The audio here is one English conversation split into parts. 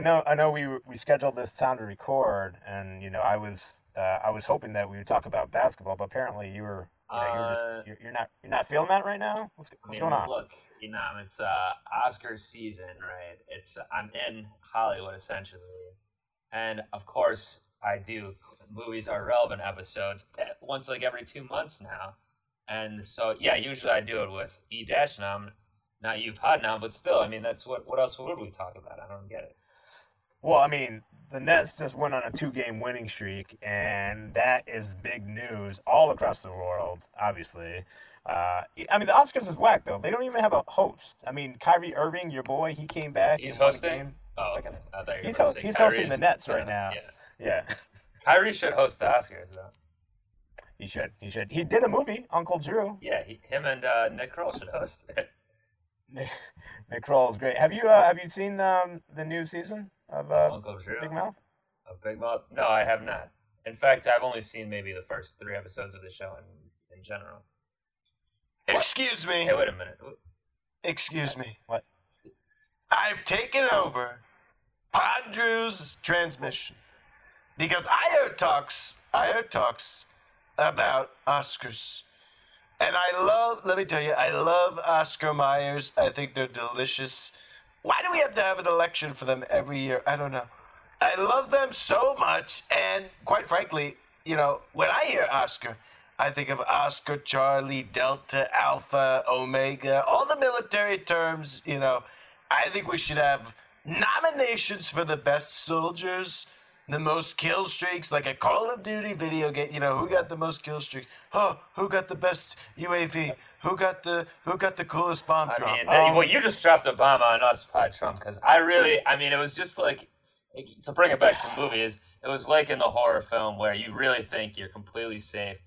I know, I know. We we scheduled this time to record, and you know, I was uh, I was hoping that we would talk about basketball, but apparently you were you know, you're, Uh, just, you're, you're not you're not feeling that right now. What's, I mean, going on? Look, you know, it's uh, Oscar season, right? It's I'm in Hollywood essentially, and of course I do. Movies are relevant episodes eh, once like every two months now, and so yeah, usually I do it with E Dash now, not you Pod now, but still, I mean, that's what what else would we talk about? I don't get it. Well, I mean, the Nets just went on a two-game winning streak, and that is big news all across the world. Obviously, uh, I mean, the Oscars is whack though. They don't even have a host. I mean, Kyrie Irving, your boy, he came back. He's a hosting? Oh, Like okay. I thought you were he's ho- he's hosting the Nets right now. Yeah. Yeah. Kyrie should host the Oscars though. He should. He should. He did a movie, Uncle Drew. Yeah, he, him and uh, Nick Kroll should host it. Nick, Nick Kroll is great. Have you uh, have you seen um, the new season of uh, Uncle Drew. Big Mouth? A Big Mouth? No, I have not. In fact, I've only seen maybe the first three episodes of the show in, in general. Excuse me. Hey, wait a minute. Excuse me. What? I've taken over Pod Drew's transmission because I heard talks. I heard talks about Oscars, and I love. Let me tell you, I love Oscar Myers. I think they're delicious. Why do we have to have an election for them every year? I don't know. I love them so much, and quite frankly, you know, when I hear Oscar, I think of Oscar, Charlie, Delta, Alpha, Omega, all the military terms, you know. I think we should have nominations for the best soldiers, the most kill streaks, like a Call of Duty video game. You know, who got the most kill streaks? Oh, who got the best UAV? Who got the who got the coolest bomb I drop? mean, Um, well, you just dropped a bomb on us, Pod Trump, because I really, I mean, it was just like, to bring it back to movies, it was like in the horror film where you really think you're completely safe.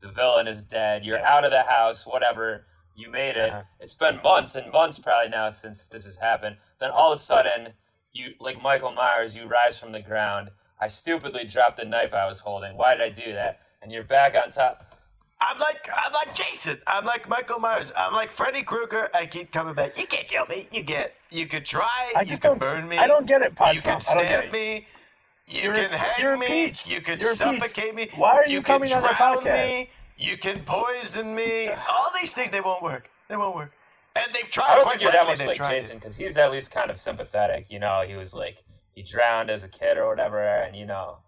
The villain is dead. You're out of the house, whatever. You made it. Uh-huh. It's been months and months probably now since this has happened. Then all of a sudden, you, like Michael Myers, you rise from the ground. I stupidly dropped the knife I was holding. Why did I do that? And you're back on top. I'm like I'm like Jason. I'm like Michael Myers. I'm like Freddy Krueger. I keep coming back. You can't kill me. You get. You could try. I just can don't. burn me. I don't get it, Pod You can I don't get stab me. You You're- can hang you're me. impeached. You can You're impeached. suffocate me. Why are you can coming on the drown podcast? Me. You can poison me. All these things they won't work. They won't work. And they've tried. I don't quite think you're that frankly, much like. Jason because he's at least kind of sympathetic. You know, he was like he drowned as a kid or whatever, and you know,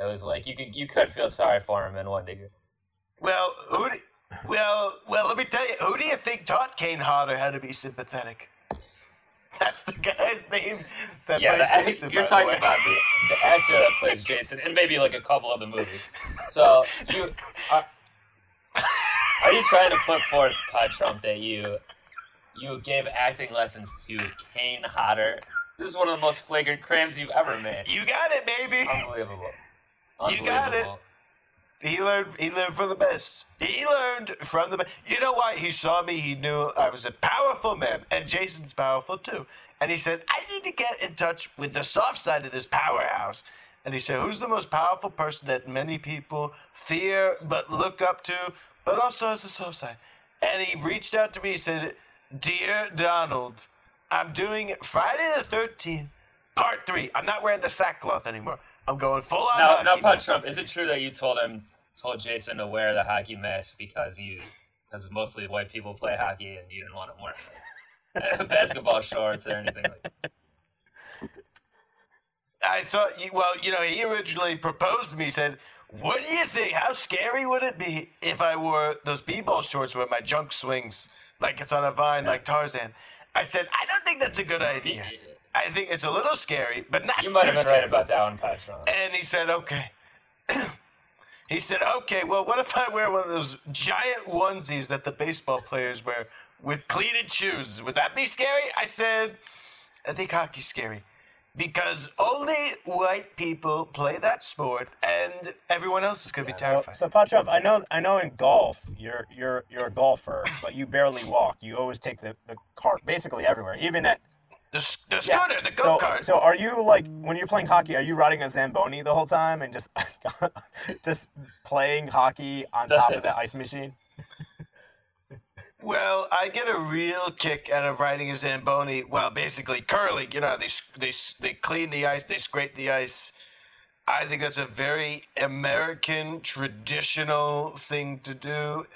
it was like you could you could feel sorry for him in one degree. Well, who? Do, well, well. Let me tell you. Who do you think taught Kane Hodder how to be sympathetic? That's the guy's name that Yeah, plays the, Jason. you're talking the about the, the actor that plays Jason, and maybe like a couple of the movies. So you are, are you trying to put forth, Pod Trump, that you you gave acting lessons to Kane Hodder? This is one of the most flagrant crams you've ever made. You got it, baby. Unbelievable. You got it. He learned. He learned from the best. He learned from the best. You know why? He saw me. He knew I was a powerful man, and Jason's powerful too. And he said, "I need to get in touch with the soft side of this powerhouse." And he said, "Who's the most powerful person that many people fear but look up to, but also has a soft side?" And he reached out to me. He said, "Dear Donald, I'm doing Friday the 13th, part three. I'm not wearing the sackcloth anymore. I'm going full on." Now, now, mask." Trump, is it true that you told him, told Jason to wear the hockey mask because you, because mostly white people play hockey and you didn't want him wearing basketball shorts or anything like that? I thought, you, well, you know, he originally proposed to me. He said, "What do you think? How scary would it be if I wore those b-ball shorts where my junk swings like it's on a vine, like Tarzan?" I said, "I don't think that's a good idea. I think it's a little scary, but not You might have been scary." right about that one, Trump. And he said, "Okay." he said, "Okay, well, what if I wear one of those giant onesies that the baseball players wear with cleated shoes? Would that be scary?" I said, "I think hockey's scary." Because only white people play that sport, and everyone else is going to be So, terrified. so Patrov, I know, I know, in golf, you're you're you're a golfer, but you barely walk. You always take the, the cart basically everywhere, even at The, s- the yeah. scooter, the go kart. so are you like when you're playing hockey? Are you riding a zamboni the whole time and just just playing hockey on top of the ice machine? Well, I get a real kick out of riding a Zamboni. Well, basically curling. You know, they they they clean the ice, they scrape the ice. I think that's a very American traditional thing to do.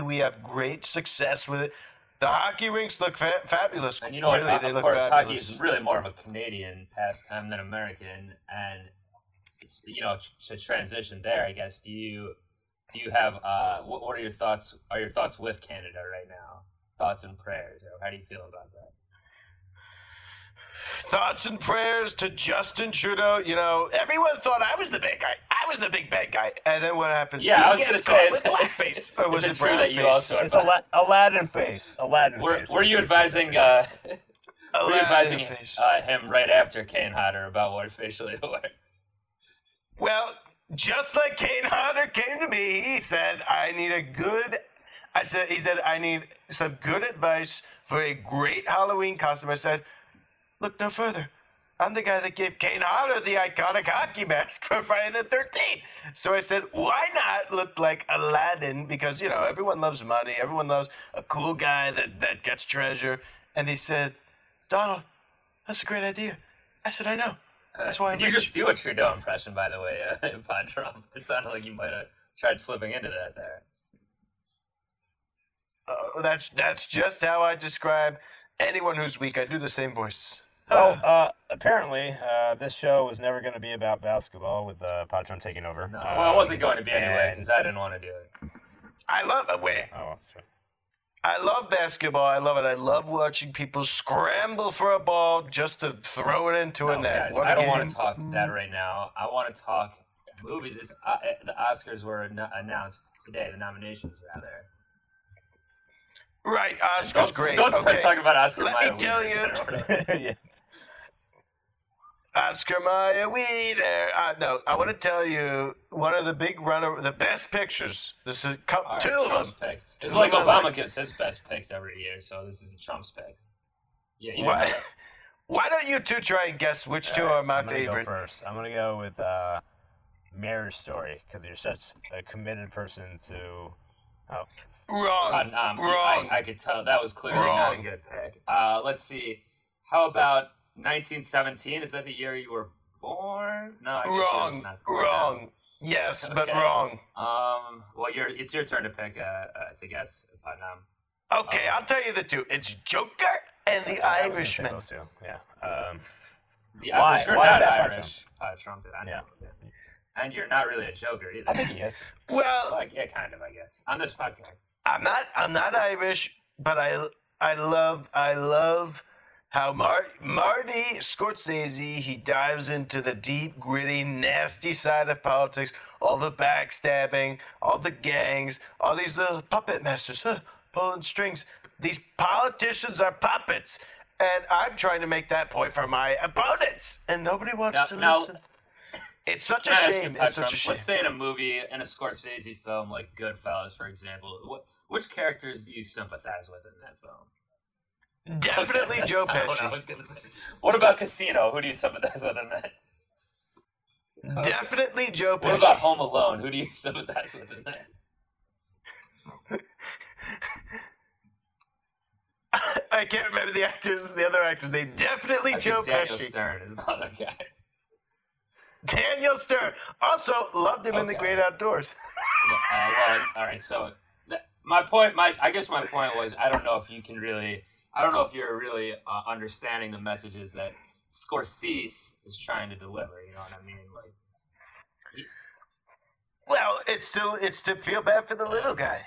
We- have great success with it. The hockey rinks look fa- fabulous. And you know, really, they of look course, hockey is really more of a Canadian pastime than American, and you know, to transition there, I guess. Do you do you have uh, what, what are your thoughts? Are your thoughts with Canada right now? Thoughts and prayers, or how do you feel about that? Thoughts and prayers to Justin Trudeau. You know, everyone thought I was the bad guy. I was the big bad guy. And then what happens? Yeah, I was gonna say, caught with is- blackface. Or was is it it true brown that you face? also- It's Ala- Aladdin face. Aladdin Were, face. were you advising said. uh, were you advising face. uh, him right after Kane Hodder about what facially to wear? Well, just like Kane Hodder came to me, he said, I need a good. I said, he said, I need some good advice for a great Halloween costume. I said, look no further. I'm the guy that gave Kane Hodder the iconic hockey mask for Friday the 13th. So I said, why not look like Aladdin? Because, you know, everyone loves money. Everyone loves a cool guy that, that gets treasure. And he said, Donald, that's a great idea. I said, I know. That's why Did I'm you rich." just do a Trudeau impression, by the way, uh, upon Trump? It sounded like you might have tried slipping into that there. Uh, that's that's just how I describe anyone who's weak. I do the same voice. Well, uh, apparently, uh, this show was never going to be about basketball with uh, Patron taking over. No, Uh, well, it wasn't going to be anyway because I didn't want to do it. I love it. Wait, Oh, well, sure. I love basketball. I love it. I love watching people scramble for a ball just to throw it into a net. guys, I don't game. want to talk that right now. I want to talk movies. It's, uh, the Oscars were an- announced today. The nominations, rather. Right, Oscar's Don't, great. don't start talking about Oscar Let Mayer me tell you-. Oscar Mayer Wiener. Uh, no, I want to tell you one of the big runner, the best pictures. This is a couple, All right, two of them. picks. It's Two like of them. Obama gives his best picks every year, so this is Trump's pick. Yeah, you didn't know Why, why don't you two try and guess which two All right, are my I'm gonna favorite? Go first. I'm going to go with uh, Marriage Story because you're such a committed person to. Oh, Wrong. Uh, um, Wrong. I, I could tell that was clearly not a Wrong. good pick. Uh, let's see. How about 1917? Is that the year you were born? No, I guess you're wrong. not born Wrong. Yes, but wrong. Um, well, you're, it's your turn to pick. Uh, uh to guess. But, um, Okay, I'll tell you the two. It's Joker and the I was gonna say Irishman. those two. Yeah. Um, the Why- Irish, you're why not that about Irish. Uh, Trump did. I know. Yeah. And you're not really a joker either. I think he is. Well, Like, yeah, kind of, I guess. On this podcast. I'm not. I'm not Irish, but I. I love. I love how Mar- Marty Scorsese he dives into the deep, gritty, nasty side of politics. All the backstabbing, all the gangs, all these little puppet masters huh, pulling strings. These politicians are puppets, and I'm trying to make that point for my opponents, and nobody wants Now- to now- listen. It's such a Can I ask you, shame. It's such a shame. Let's say in a movie, in a Scorsese film like Goodfellas, for example, what, which characters do you sympathize with in that film? Definitely That's Joe not what I Pesci. was gonna say. What about Casino? Who do you sympathize with in that? Definitely Joe Pesci. What about Home Alone? Who do you sympathize with in that? I can't remember the actors, the other actors' name. Definitely I Joe think Daniel Pesci. Stern is the other guy. Daniel Stern. Also loved him in the Great Outdoors. Uh, well, all right. So that, my point, my I guess my point was, I don't know if you can really, I don't know if you're really uh, understanding the messages that Scorsese is trying to deliver. You know what I mean? Like, Well, it's still it's to feel bad for the little guy.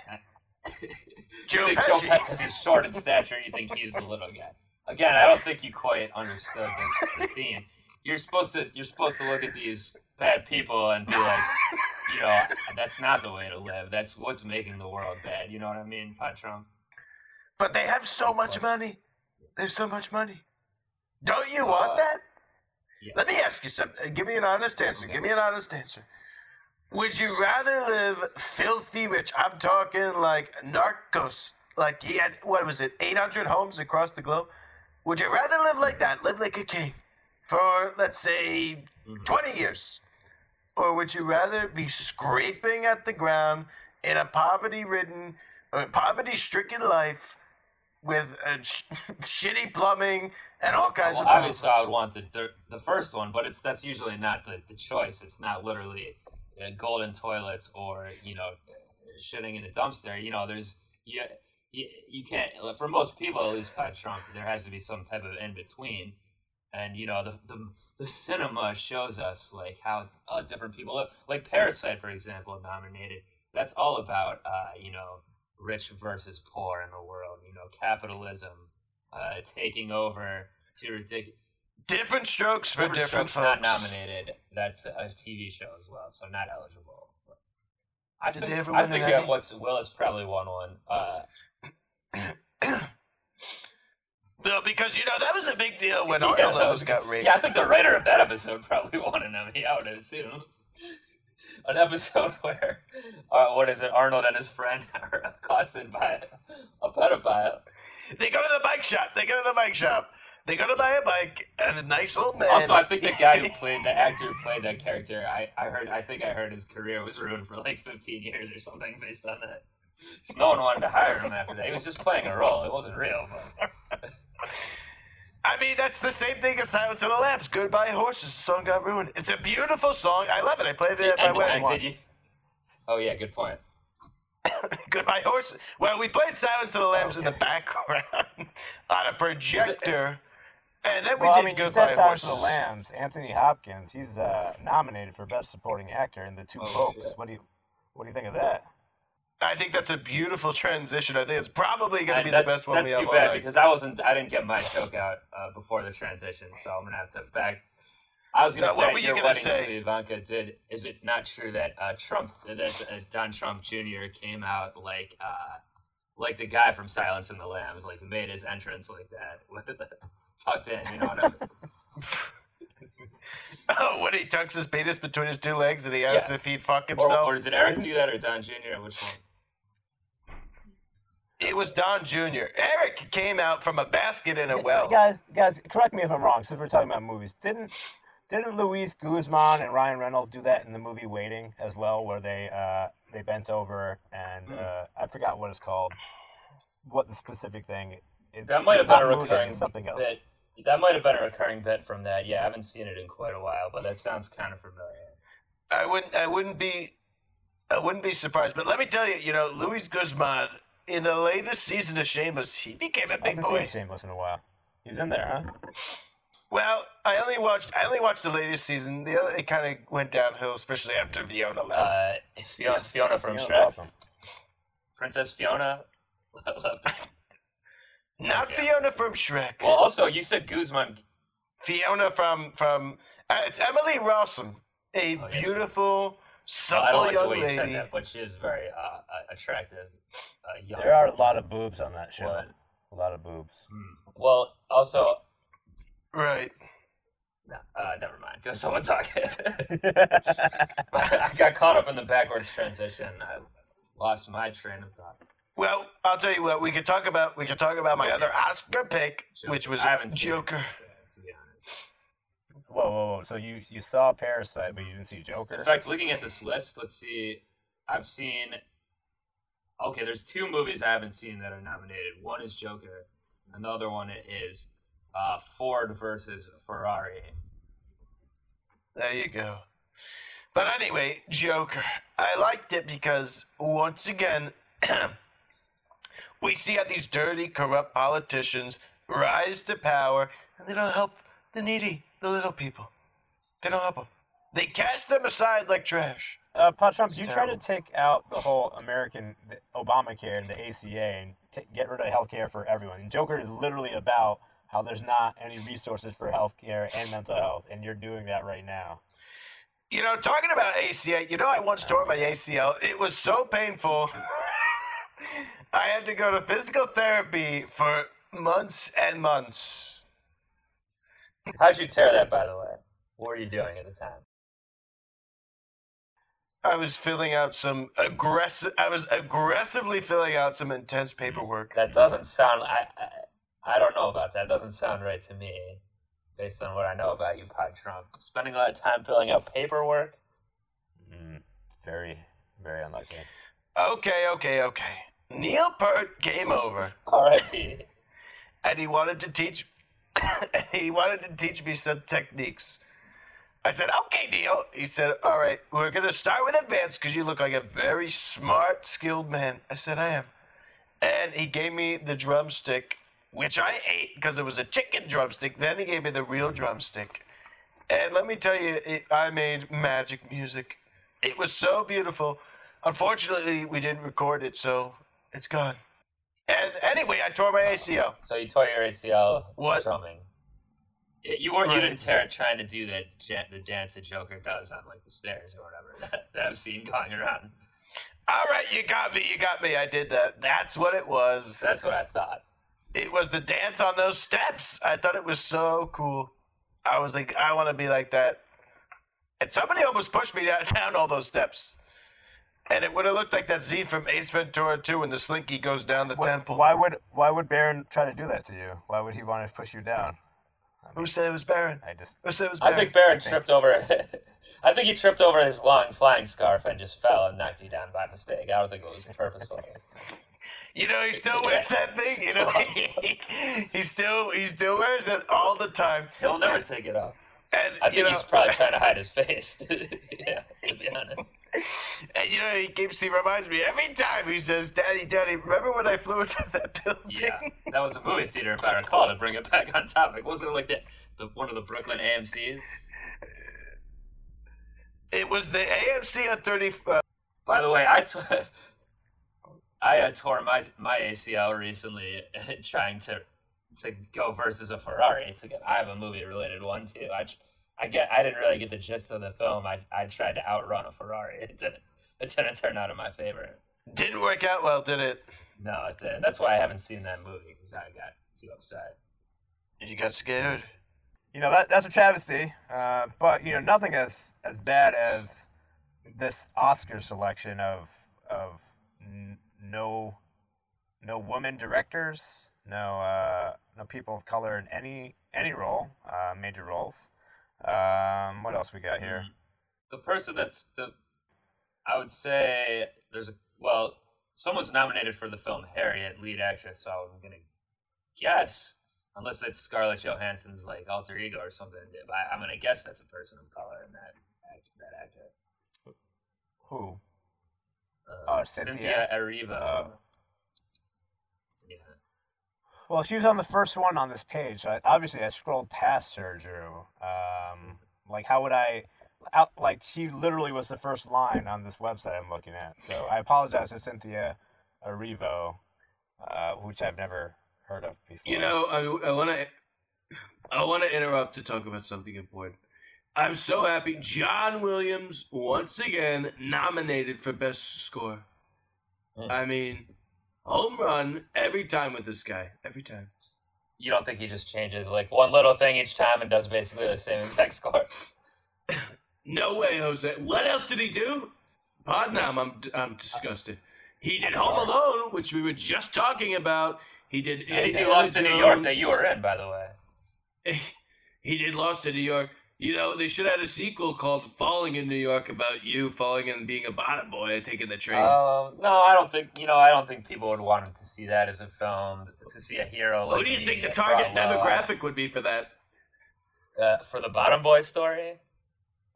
Joe you think Joe Pesci. Pesci, because he's short in stature, you think he's the little guy. Again, I don't think you quite understood the, the theme. You're supposed to you're supposed to look at these bad people and be like, you know, that's not the way to live. That's what's making the world bad. You know what I mean, Pod Trump? But they have so much money. There's so much money. Don't you want Uh, that? Yeah. Let me ask you something. Give me an honest answer. Give me an honest answer. Would you rather live filthy rich? I'm talking like Narcos. Like he had, what was it, 800 homes across the globe? Would you rather live like that, live like a king, for, let's say, 20 years? Or would you rather be scraping at the ground in a poverty ridden, uh, poverty stricken life with uh, sh- shitty plumbing and all kinds Well, of obviously, I would want the the, the first one, but it's that's usually not the, the choice. It's not literally uh, golden toilets or you know shitting in a dumpster. You know, there's you you, you can't for most people at least by Trump there has to be some type of in between, and you know the the the cinema shows us like how uh, different people live. Like Parasite, for example, nominated. That's all about uh, you know rich versus poor in the world. You know, capitalism uh, taking over to ridiculous. Different strokes for different, Strokes folks. not nominated. That's a TV show as well, so not eligible. I Did think, I think Emmy? what's Willis probably won one. Uh, No, because you know that was a big deal when yeah, Arnold was- got raped. Yeah, I think the writer of that episode probably won an Emmy. I would assume. An episode where, uh, what is it? Arnold and his friend are accosted by a pedophile. They go to the bike shop. They go to the bike shop. They go to buy a bike, and a nice old man. Also, I think the guy who played the actor who played that character, I, I heard, I think I heard his career was ruined for like 15 years or something based on that. So no one wanted to hire him after that. He was just playing a role. It wasn't real. But I mean, that's the same thing as Silence of the Lambs. Goodbye Horses. The song got ruined. It's a beautiful song. I love it. I played it at my wedding. did you? Oh yeah, good point. Goodbye Horses. Well, we played Silence of the Lambs in the background on a projector. And then we Well, I did mean, you Goodbye said Silence of the Lambs. Anthony Hopkins, he's uh, nominated for Best Supporting Actor in The Two Oh, Popes. shit. What do you, what do you think of that? I think that's a beautiful transition. I think it's probably going to be the best one that's we have too bad because I wasn't. I didn't get my joke out uh, before the transition, so I'm gonna have to back. I was gonna Now, say what your wedding say? to Ivanka did. Is it not true that uh, Trump, that uh, Don Trump Jr. came out like uh, like the guy from Silence and the Lambs, like made his entrance like that, with tucked in. You know what I mean? Oh, when he tucks his penis between his two legs and he asks Yeah. if he'd fuck Or, himself. or did Eric do that, or Don Jr.? Which one? It was Don Jr. Eric came out from a basket in a well. Guys, guys, correct me if I'm wrong. Since we're talking about movies, didn't didn't Luis Guzman and Ryan Reynolds do that in the movie Waiting as well, where they uh, they bent over and Hmm. uh, I forgot what it's called, what the specific thing. It's That might have been not a moving, recurring it's something else. bit. That might have been a recurring bit from that. Yeah, I haven't seen it in quite a while, but that sounds kind of familiar. I wouldn't. I wouldn't be. I wouldn't be surprised. But let me tell you, you know, Luis Guzman in the latest season of Shameless, he became a big haven't seen boy. Shameless in a while. He's in there, huh? Well, I only watched. I only watched the latest season. The other, it kind of went downhill, especially after Fiona left. Uh, Fiona, Fiona from He was Shrek, awesome. Princess Fiona. Not okay. Fiona from Shrek. well, also you said Guzman. Fiona from from. Uh, it's Emily Rossum, a Oh, yeah, beautiful, Well, supple I don't like the young way you said lady. that, but she is very uh, uh, attractive. Uh, young. There are a lot of boobs on that show. What? A lot of boobs. Hmm. Well, also, Right. no, uh, never mind. Because someone talking. I got caught up in the backwards transition. I lost my train of thought. Well, I'll tell you what. We could talk about. We could talk about my other Oscar pick, Joker. which was I haven't seen it, Joker. to be honest. Whoa, whoa, whoa! So you you saw Parasite, but you didn't see Joker? In fact, looking at this list, let's see. I've seen. Okay, there's two movies I haven't seen that are nominated. One is Joker, Another one is uh, Ford versus Ferrari. There you go. But anyway, Joker. I liked it because once again, we see how these dirty, corrupt politicians rise to power, and they don't help the needy, the little people. They don't help them. They cast them aside like trash. Uh, Pod Trump, you try to take out the whole American the Obamacare and the ACA and ta get rid of healthcare for everyone. And Joker is literally about how there's not any resources for healthcare and mental health, and you're doing that right now. You know, talking about ACA, you know, I once tore my ACL. It was so painful. I had to go to physical therapy for months and months. How'd you tear that, by the way? What were you doing at the time? I was filling out some aggressive. I was aggressively filling out some intense paperwork. That doesn't sound. I, I I don't know about that. Doesn't sound right to me, based on what I know about you, Pod Trump. Spending a lot of time filling out paperwork. Mm, very, very unlucky. Okay, okay, okay. Neil Peart came over, R.I.P. and he wanted to teach. he wanted to teach me some techniques. I said, "Okay, Neil." He said, "All right, we're gonna start with advanced because you look like a very smart, skilled man." I said, "I am," and he gave me the drumstick, which I ate because it was a chicken drumstick. Then he gave me the real drumstick, and let me tell you, it, I made magic music. It was so beautiful. Unfortunately, we didn't record it, so it's gone. And anyway, I tore my ACL. So you tore your ACL What? drumming. Yeah, You weren't. You Right. didn't tear it trying to do that. ja- The dance that Joker does on like the stairs or whatever that, that I've seen going around. All right, you got me. You got me. I did that. That's what it was. That's what I thought. it was the dance on those steps. I thought it was so cool. I was like, I want to be like that. And somebody almost pushed me down all those steps. And it would have looked like that scene from Ace Ventura 2 when the slinky goes down the What- temple. Why would why would Baron try to do that to you? Why would he want to push you down? Who said it was Baron? I just Who said it was Baron? I think Baron I think- tripped over. I think he tripped over his long flying scarf and just fell and knocked you down by mistake. I don't think it was purposeful. You know, he still wears that thing. You know, he still he still wears it all the time. He'll never take it off. And I you think know, he's probably trying to hide his face. yeah, to be honest. And you know, he keeps he reminds me every time he says, "Daddy, Daddy, remember when I flew into that building?" Yeah, that was a movie theater, if I recall. To bring it back on topic, wasn't it like the, the one of the Brooklyn AMC's? It was the AMC on 30. Uh, By the way, I t- I uh, tore my my ACL recently trying to to go versus a Ferrari. To get, I have a movie related one too. I I get I didn't really get the gist of the film. I I tried to outrun a Ferrari. It didn't it didn't turn out in my favor. didn't work out well, did it? No, it didn't. That's why I haven't seen that movie because I got too upset. You got scared. you know that that's a travesty. Uh, but you know nothing as as bad as this Oscar selection of of n- no no women directors, no uh, no people of color in any any role, uh, major roles. Um, what else we got here? the person that's the I would say there's a well someone's nominated for the film Harriet lead actress so I'm gonna guess unless it's Scarlett Johansson's like alter ego or something but I, I'm gonna guess that's a person of color in that that actor Who? uh, Oh, Cynthia? Erivo Uh, Well, she was on the first one on this page. So I, obviously, I scrolled past her, Drew. Um, like, how would I? Out, like, she literally was the first line on this website I'm looking at. So I apologize to Cynthia Erivo, uh, which I've never heard of before. You know, I, I want to I want to interrupt to talk about something important. I'm so happy John Williams once again nominated for best score. Hmm. I mean, home run every time with this guy. Every time. you don't think he just changes like one little thing each time and does basically the same exact score No way, Jose. What else did he do? Podnam, I'm I'm disgusted. He did Home Alone, which we were just talking about. He did. did he do Lost to New York that you were in by the way he did Lost to New York. You know, they should have had a sequel called Falling in New York about you falling and being a bottom boy and taking the train. Um, no, I don't think you know. I don't think people would want to see that as a film to see a hero. Like Who do you think the target low demographic would be for that? uh, for the bottom boy story?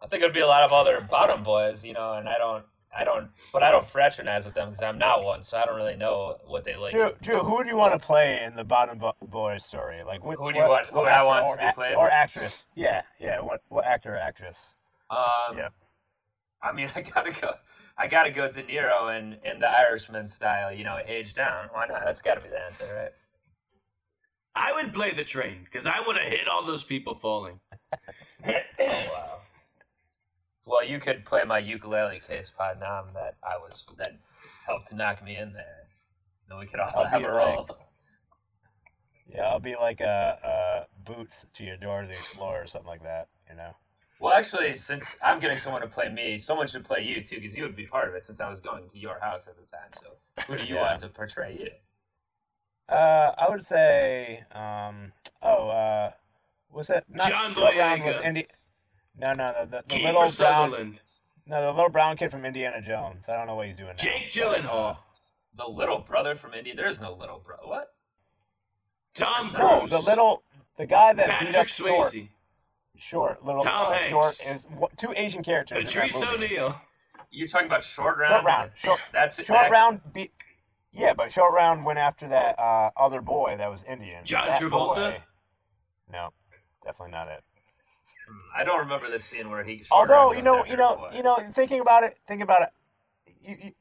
I think it'd be a lot of other bottom boys, you know. And I don't, I don't, but I don't fraternize with them because I'm not one, so I don't really know what they like. Drew, Drew, who do you want to play in the Bottom Bo- Boys story? Like, what, Who do you want- who I want or, to be played? or actress? Yeah, yeah. What what actor or actress? Um, Yeah. I mean, I gotta go. I gotta go De Niro in in the Irishman style, you know, age down. Why not? That's gotta be the answer, right? I would play the train because I would have hit all those people falling. Oh wow. Well, you could play my ukulele case pod nam that I was that helped to knock me in there. Then we could all I'll have be a like- roll. Yeah, I'll be like a, a Boots to your door to the Explorer or something like that. You know. Well, actually, since I'm getting someone to play me, someone should play you too, because you would be part of it. Since I was going to your house at the time, so who do you Yeah. want to portray you? Uh, I would say, um, oh, uh, was it not John short round was Boyega. Indi- No, no, the, the, the little brown, Sutherland. no, the little brown kid from Indiana Jones. I don't know what he's doing now. Jake but, uh, Gyllenhaal. The little brother from India. There is no little bro. What? Tom Cruise. no, the little, the guy that beat up short, Swayze. short, little Tom uh, short is what, two Asian characters. in Patrice. O'Neill. You're talking about short round. Short round, short, That's short that- round beat. Yeah, but short round went after that uh, other boy that was Indian. John That Travolta? boy- no, definitely not it. I don't remember the scene where he. Although you know, you know, boy. you know, thinking about it, thinking about it, you, you,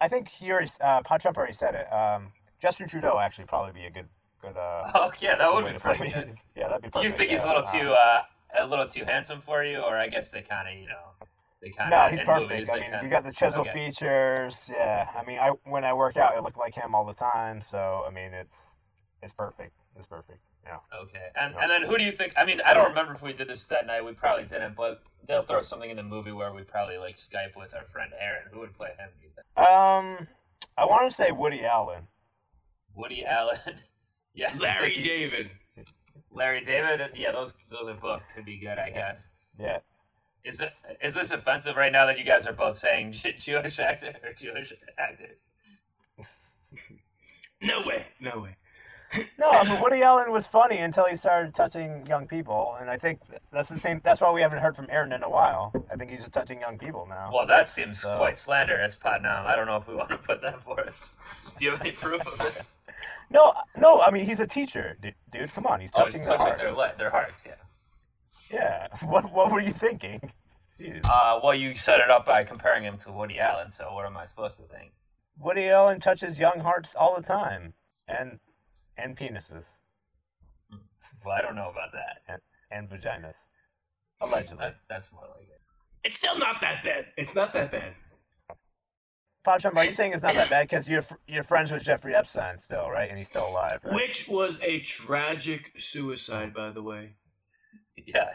I think he already, uh, Trump already said it. Um, Justin Trudeau actually probably be a good, good. Uh, Oh yeah, that would be to play pretty good. me. Yeah, that'd be perfect. you think he's a little too uh, a little too handsome for you, or I guess they kind of you know they kind of. No, of he's perfect. movies, I mean, kinda- you got the chisel Okay. features. Yeah, I mean, I when I work out, I look like him all the time. So I mean, it's it's perfect. It's perfect. Yeah. Okay, and Yeah. and then who do you think? I mean, I don't remember if we did this that night. We probably didn't, but they'll throw something in the movie where we probably like Skype with our friend Aaron. Who would play him? do? Um, I want to say Woody Allen. Woody Allen. yeah, Larry David. Larry David. Yeah, those those are both could be good, I guess. Yeah. Is it is this offensive right now that you guys are both saying Jewish actor or Jewish actors? No way. No way. No, but Woody Allen was funny until he started touching young people, and I think that's the same. That's why we haven't heard from Aaron in a while. I think he's just touching young people now. Well, that seems So- quite slanderous, Putnam. I don't know if we want to put that forth. Do you have any proof of it? No, no, I mean he's a teacher, dude. dude come on, he's Oh, he's touching, touching their hearts. their hearts, yeah. Yeah. What What were you thinking? Jeez. Uh, well, you set it up by comparing him to Woody Allen, so what am I supposed to think? Woody Allen touches young hearts all the time, and and penises Well, I don't know about that. and vaginas, allegedly. that that's more like it. It's still not that bad. It's not that bad. Pacham, are you saying it's not that bad because you're you're friends with Jeffrey Epstein still, right? And he's still alive, right? Which was a tragic suicide, by the way. Yeah.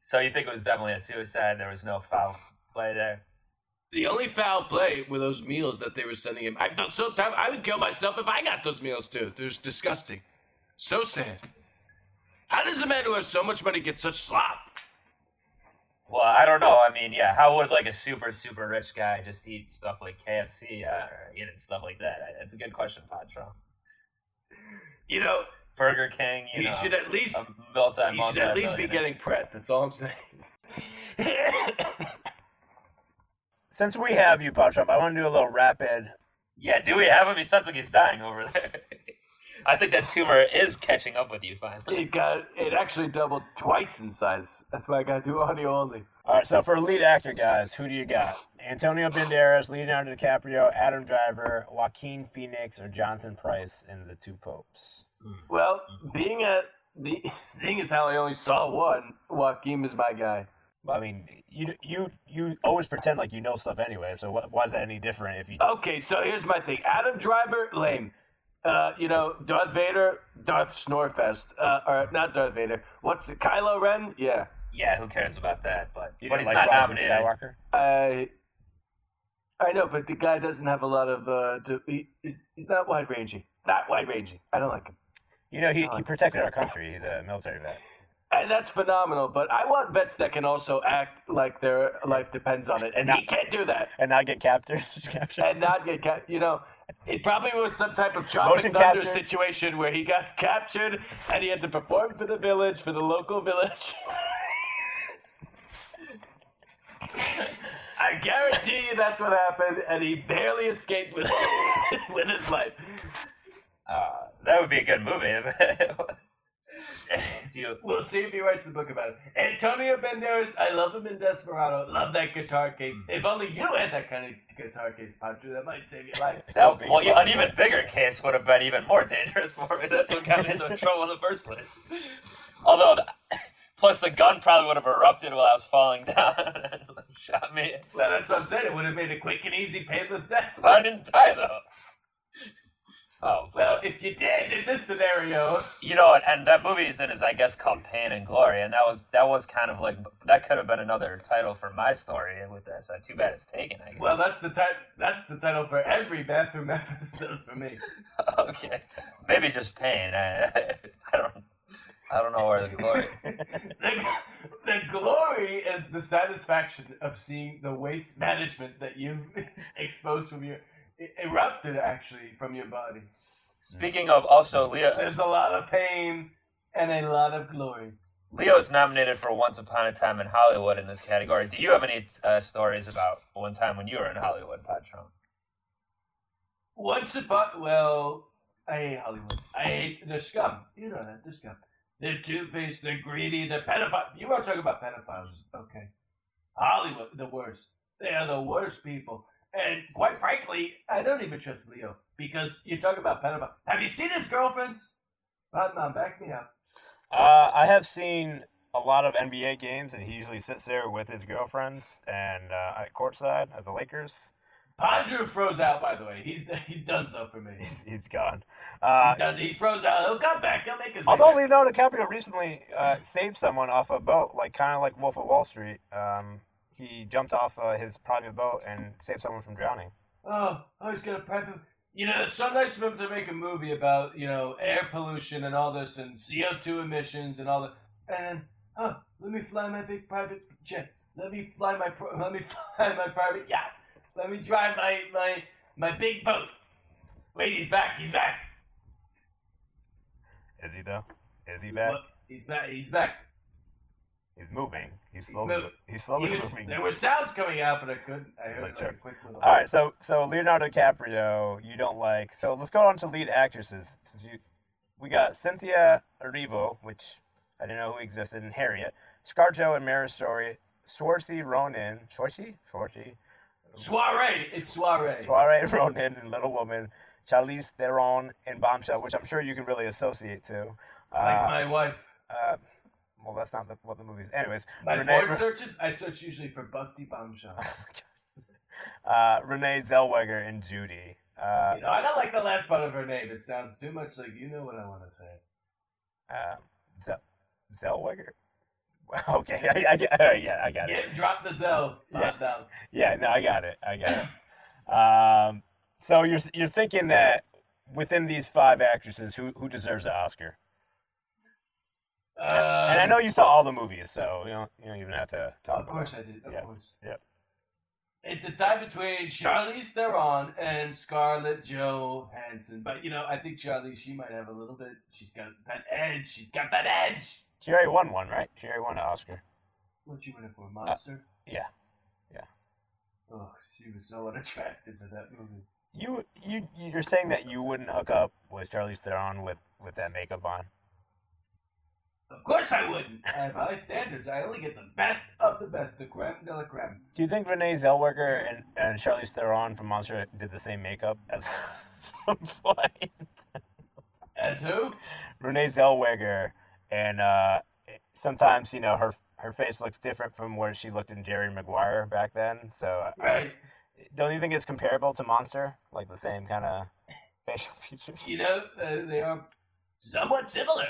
So you think it was definitely a suicide? There was no foul play there. The only foul play were those meals that they were sending him. I felt so time. I would kill myself if I got those meals too. Was disgusting. So sad. How does a man who has so much money get such slop? Well, I don't know. I mean, yeah, how would like a super super rich guy just eat stuff like KFC uh, or you know stuff like that? It's a good question, Patron. You know, Burger King, you know, should at least a multi he should at least be getting Pret. That's all I'm saying. Since we have you, Pacham, I want to do a little rapid. Yeah, do we have him? He sounds like he's dying over there. I think that tumor is catching up with you finally. it got it actually doubled twice in size. That's why I got to do audio only. All right, so for lead actor, guys, who do you got? Antonio Banderas, Leonardo DiCaprio, Adam Driver, Joaquin Phoenix, or Jonathan Pryce in The Two Popes? Hmm. Well, being a the, seeing as how I only saw one, Joaquin is my guy. I mean, you you you always pretend like you know stuff anyway. So what, why is that any different if you? Okay, so here's my thing. Adam Driver, lame. Uh, you know, Darth Vader, Darth Snorefest. Uh, or not Darth Vader. What's the Kylo Ren? Yeah. Yeah, who cares about that? But, You but didn't he's like not Rise of nominated. Skywalker? I I know, but the guy doesn't have a lot of. Uh, to, he, he's not wide ranging. Not wide ranging. I don't like him. You know, he, he protected our country. He's a military vet. And that's phenomenal. But I want vets that can also act like their life depends on it, and he can't do that. And not get captured. captured. and not get captured. you know it probably was some type of Tropic Motion Thunder capture. situation where he got captured and he had to perform for the village for the local village I guarantee you that's what happened and he barely escaped with with his life Uh, that would be a good movie. Do you, we'll see if he writes the book about it. Antonio Banderas I love him in Desperado. Love that guitar case. Hmm. If only you had that kind of guitar case Pancho that might save your life. That, well, yeah, an even bigger case would have been even more dangerous for me. That's what got me into trouble in the first place. Although, the, plus the gun probably would have erupted while I was falling down and shot me. well, that's what I'm saying. It would have made a quick and easy painless death. But I didn't die though. Oh, Well, if you did in this scenario, you know, and, and that movie is in is I guess called Pain and Glory, and that was that was kind of like that could have been another title for my story with this. Uh, too bad it's taken. I guess. well, that's the ti- That's the title for every bathroom episode for me. okay, maybe just Pain. I, I don't. I don't know where the glory. the, the glory is the satisfaction of seeing the waste management that you've exposed from your erupted actually from your body. Speaking of also Leo, There's a lot of pain and a lot of glory. Leo is nominated for Once Upon a Time in Hollywood in this category. Do you have any uh, stories about one time when you were in Hollywood, Patron? Once upon, well, I hate Hollywood. I hate the scum. You know that, the scum. They're two-faced, they're greedy, they're pedophiles. You want to talk about pedophiles, okay. Hollywood, the worst. They are the worst people. And quite frankly, I don't even trust Leo because you talk about pedophiles. Have you seen his girlfriends? Rodman, back me up. Uh, I have seen a lot of NBA games, and he usually sits there with his girlfriends and uh, at courtside at the Lakers. Padre froze out, by the way. He's he's done so for me. He's, he's gone. Uh, He, does, he froze out. He'll come back. He'll make his. although. Leonardo DiCaprio recently uh, saved someone off a boat, like kind of like Wolf of Wall Street. Um, he jumped off uh, his private boat and saved someone from drowning. Oh, oh, he's gonna private. You know, it's so nice of him to make a movie about you know air pollution and all this and CO two emissions and all that. And then, oh, let me fly my big private jet. Let me fly my pro- let me fly my private yacht. Let me drive my my my big boat. Wait, he's back. He's back. Is he though? Is he back? He's back. He's back. He's moving. He's slowly. moving. He's slowly He was- moving. there were sounds coming out, but I couldn't. I heard like, "Sure." quick little. All right, so so Leonardo DiCaprio, you don't like. So let's go on to lead actresses. Since you, we got Cynthia Erivo, which I didn't know who existed, and Harriet, ScarJo and Marriage Story, Swarzy Ronan, Swarzy, Swarzy, Soiree. It's soiree. Soiree Ronan and Little Woman, Charlize Theron and Bombshell, which I'm sure you can really associate to. like Uh, my wife. uh, well, that's not the, what the movie's. Anyways, My Renee- word searches, I search usually for busty bombshell. uh, Renee Zellweger and Judy. Uh, You know, I don't like the last part of her name. It sounds too much like you know what I want to say. uh, Zell- Zellweger. Okay, I, I, right, yeah, I got it. Yeah, drop the Zell. Yeah. Down. Yeah, no, I got it. I got it. Um, so you're you're thinking that within these five actresses, who who deserves the Oscar? Uh, and I know you saw all the movies, so you don't you don't even have to talk Of about. course it. I did. Of Yeah. course. Yep. It's a tie between Charlize Theron and Scarlett Johansson. But, you know, I think Charlize, she might have a little bit. She's got that edge. She's got that edge. She already won one, right? She already won an Oscar. What'd she win it for? Monster? Yeah. Yeah. Oh, she was so unattractive in that movie. You you you're saying that you wouldn't hook up with Charlize Theron with with that makeup on? Of course I wouldn't. I have high standards. I only get the best of the best, the creme de la creme. Do you think Renee Zellweger and, and Charlize Theron from Monster did the same makeup at some point? As who? Renee Zellweger, and uh, sometimes you know her her face looks different from where she looked in Jerry Maguire back then. So, uh, Right. don't you think it's comparable to Monster, like the same kind of facial features? You know, uh, they are somewhat similar.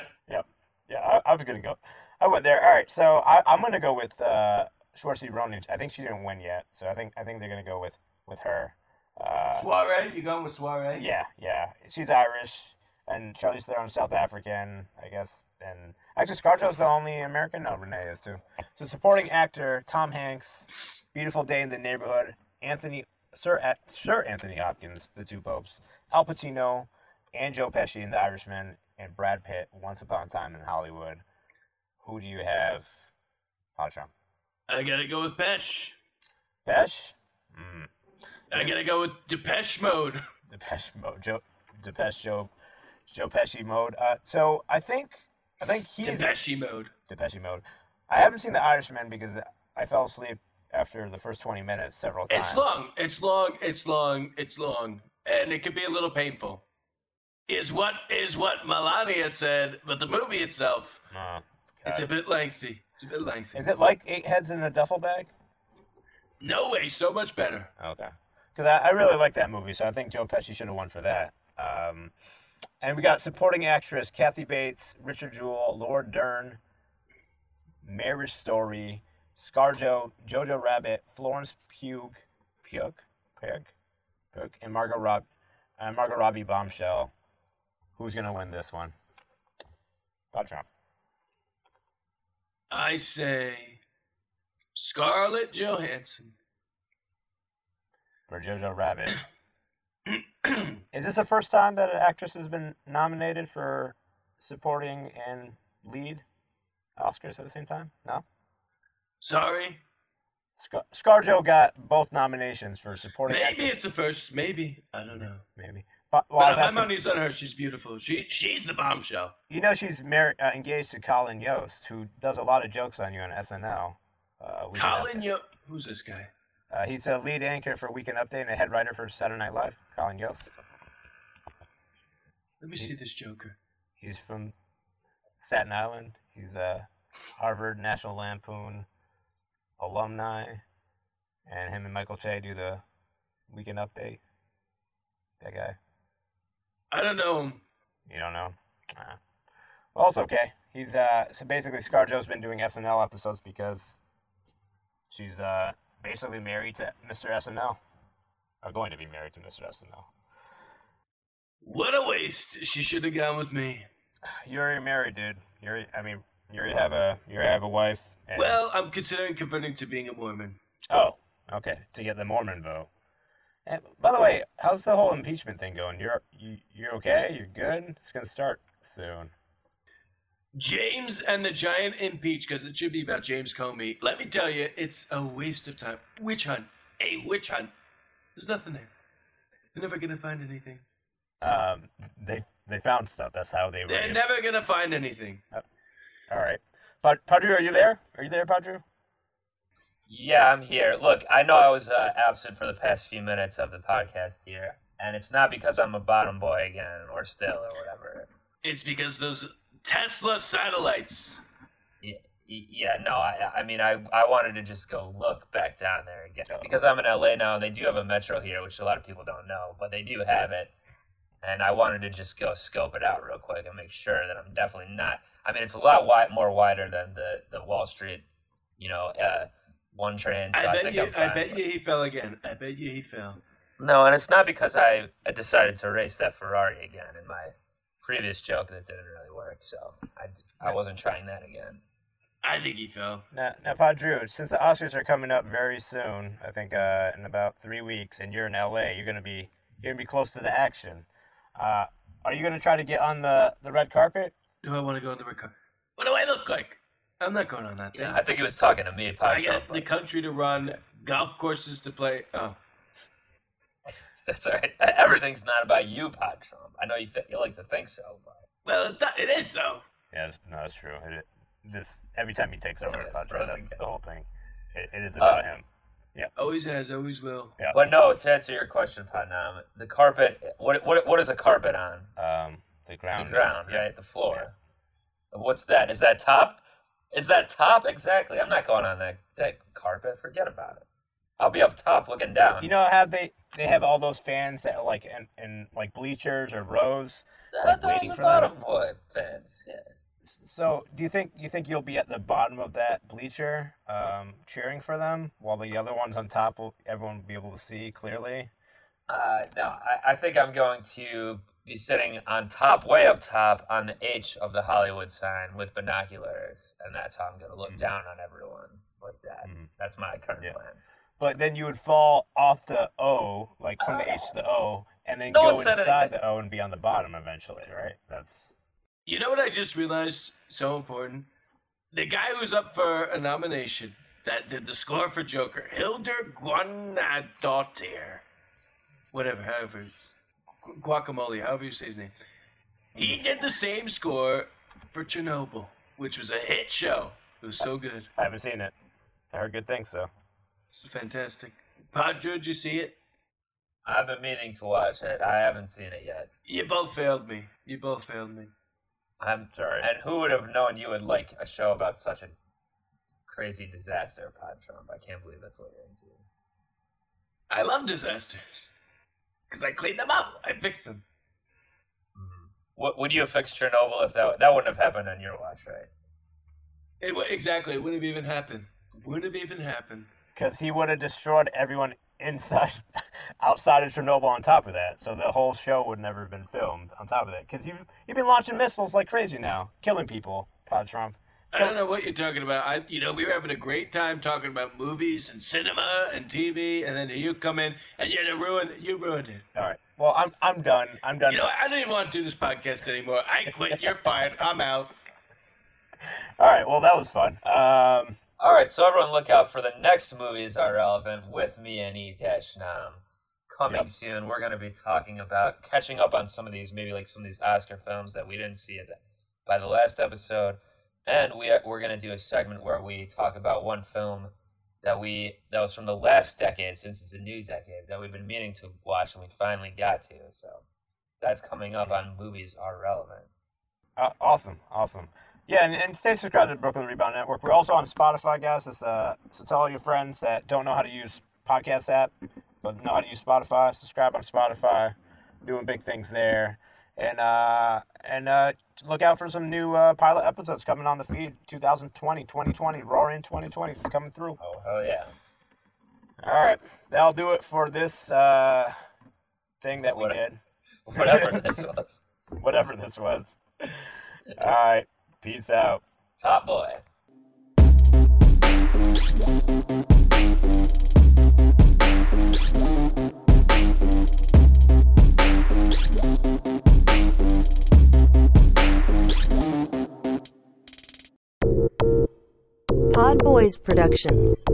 Yeah, I, I was gonna go. I went there. All right, so I, I'm gonna go with uh, Schwartzy Ronan. I think she didn't win yet, so I think I think they're gonna go with with her. Uh, Soiree? You going with Soiree? yeah, yeah, she's Irish, and Charlize Theron's South African, I guess. And actually, ScarJo's the only American. No, Renee is too. So supporting actor Tom Hanks, Beautiful Day in the Neighborhood, Anthony Sir At- Sir Anthony Hopkins, The Two Popes, Al Pacino, and Joe Pesci in The Irishman, and Brad Pitt, Once Upon a Time in Hollywood. Who do you have? Patron. I gotta go with Pesh. Pesh? Mm. I gotta go with Depeche Mode. Depeche Mode. Joe, Depeche Joe, Joe Pesci mode. Uh, so I think I think he's Depeche Mode. Depeche mode. I haven't seen The Irishman because I fell asleep after the first twenty minutes several times. It's long. It's long. It's long. It's long, and it can be a little painful. Is what is what Melania said, but the movie itself, Uh, it's a bit lengthy. It's a bit lengthy. Is it like eight heads in a duffel bag? No way, so much better. Okay. Because I, I really like that movie, so I think Joe Pesci should have won for that. Um, and we got supporting actress Kathy Bates, Richard Jewell, Laura Dern, Mary Story, ScarJo, Jojo Rabbit, Florence Pugh, Pugh, Pugh, Pugh, and Margot Rob, uh, Margot Robbie Bombshell. Who's gonna win this one? Pod Trump. I say Scarlett Johansson. For Jojo Rabbit. Is this the first time that an actress has been nominated for supporting and lead Oscars at the same time? No. Sorry. Scar- ScarJo got both nominations for supporting Maybe actress. it's the first. Maybe. I don't know. Maybe. Well, But my money's on her. She's beautiful. She she's the bombshell. you know she's mar- uh, engaged to Colin Jost, who does a lot of jokes on you on SNL. Uh, Colin, Update. Yo, who's this guy? Uh, he's a lead anchor for Weekend Update and a head writer for Saturday Night Live. Colin Jost. Let me see this Joker. He's from Staten Island. He's a Harvard National Lampoon alumni, and him and Michael Che do the Weekend Update. That guy, I don't know him. you don't know? Nah. Well, it's okay. He's uh so basically ScarJo's been doing SNL episodes because she's uh basically married to Mr. SNL, or going to be married to Mr. SNL. What a waste. She should have gone with me. You're already married, dude. You're I mean you already have a you already have a wife. And, Well, I'm considering converting to being a Mormon. Oh, okay. To get the Mormon vote. And by the way, how's the whole impeachment thing going? You're you, you're okay? You're good? It's gonna start soon. James and the Giant impeach because it should be about James Comey. Let me tell you, it's a waste of time. Witch hunt. A witch hunt. There's nothing there. They're never gonna find anything. Um, they they found stuff. That's how they were. They're able- never gonna find anything. All right. Pad- Padre, are you there? Are you there, Padre? Yeah, I'm here. Look, I know I was uh, absent for the past few minutes of the podcast here, and it's not because I'm a bottom boy again or still or whatever. It's because those Tesla satellites. Y- y- Yeah, no, I, I mean, I, I wanted to just go look back down there again because I'm in LA now, and they do have a metro here, which a lot of people don't know, but they do have it, and I wanted to just go scope it out real quick and make sure that I'm definitely not. I mean, it's a lot wide, more wider than the the Wall Street, you know, uh, one train. So I, bet think you. I bet you he fell again. I bet you he fell. No, and it's not because I, I decided to race that Ferrari again in my previous joke that didn't really work. So I, I wasn't trying that again. I think he fell. Now, now, Padre, since the Oscars are coming up very soon, I think uh, in about three weeks, and you're in LA, you're gonna be you're gonna be close to the action. Uh, are you gonna try to get on the, the red carpet? Do I want to go on the red carpet? What do I look like? I'm not going on that thing. Yeah, I think he was talking to me, I Pacho. got the country to run, golf courses to play. Oh, That's all right. Everything's not about you, Pod Trump. I know you th- you like to think so, but well, it, do- it is though. Yeah, that's, no, that's true. It, this every time he takes over, Yeah, Padre, Frozen that's the whole thing. It, it is about him. Yeah, always has, always will. Yeah. but no. To answer your question, Patnam, the carpet. What what what is a carpet on? Um, the ground. The ground. ground, right? The floor. What's that? Is that top? Is that top exactly? I'm not going on that that carpet. Forget about it. I'll be up top looking down. You know, have they they have all those fans that are like in, in like bleachers or rows? that, like, waiting for are them? boy fans. Yeah. So, do you think you think you'll be at the bottom of that bleacher, um, cheering for them, while the other ones on top will everyone will be able to see clearly? Uh, no, I, I think I'm going to be sitting on top, way up top, on the H of the Hollywood sign with binoculars, and that's how I'm going to look Mhm. down on everyone like that. Mhm. That's my current Yeah. plan. But then you would fall off the O, like from the H to the O, and then No go inside anything. the O and be on the bottom eventually, right? That's You know what I just realized? So important. The guy who's up for a nomination that did the score for Joker, Hildur Guanadottir, whatever, however, guacamole, however you say his name. He did the same score for Chernobyl, which was a hit show. It was so good. I haven't seen it. I heard good things, so It's fantastic. Padre, did you see it? I've been meaning to watch it. I haven't seen it yet. You both failed me. You both failed me. I'm Sorry. And who would have known you would like a show about such a crazy disaster, Pod Trump? I can't believe that's what you're into. I love disasters. Because I clean them up. I fix them. Mm-hmm. What would you have fixed Chernobyl if that that wouldn't have happened on your watch, right? It, exactly. It wouldn't have even happened. Wouldn't have even happened. Because he would have destroyed everyone inside, outside of Chernobyl. On top of that, so the whole show would never have been filmed. On top of that, because you've you've been launching missiles like crazy now, killing people. Pod Trump. I don't know what you're talking about. I, you know, we were having a great time talking about movies and cinema and TV, and then you come in and you ruined, you ruined it. All right. Well, I'm I'm done. I'm done. You know, I don't even want to do this podcast anymore. I quit. You're fired. I'm out. All right. Well, that was fun. Um, All right, so everyone look out for the next movies are relevant with me and E Dash Nam. Coming Yep. soon, we're going to be talking about catching up on some of these, maybe like some of these Oscar films that we didn't see at the, by the last episode, and we are, we're going to do a segment where we talk about one film that we that was from the last decade, since it's a new decade that we've been meaning to watch and we finally got to. So that's coming up on movies are relevant. Uh, awesome, awesome. Yeah, and, and stay subscribed to the Brooklyn Rebound Network. We're also on Spotify, guys. It's, uh, so tell all your friends that don't know how to use podcast app, but know how to use Spotify. Subscribe on Spotify. Doing big things there, and uh, and uh, look out for some new uh, pilot episodes coming on the feed. 2020, 2020, Roaring 2020 is coming through. Oh hell yeah! All right, that'll do it for this uh, thing that we did. Whatever this was, Whatever this was. All right, peace out. Top Boy. Pod Boys Productions.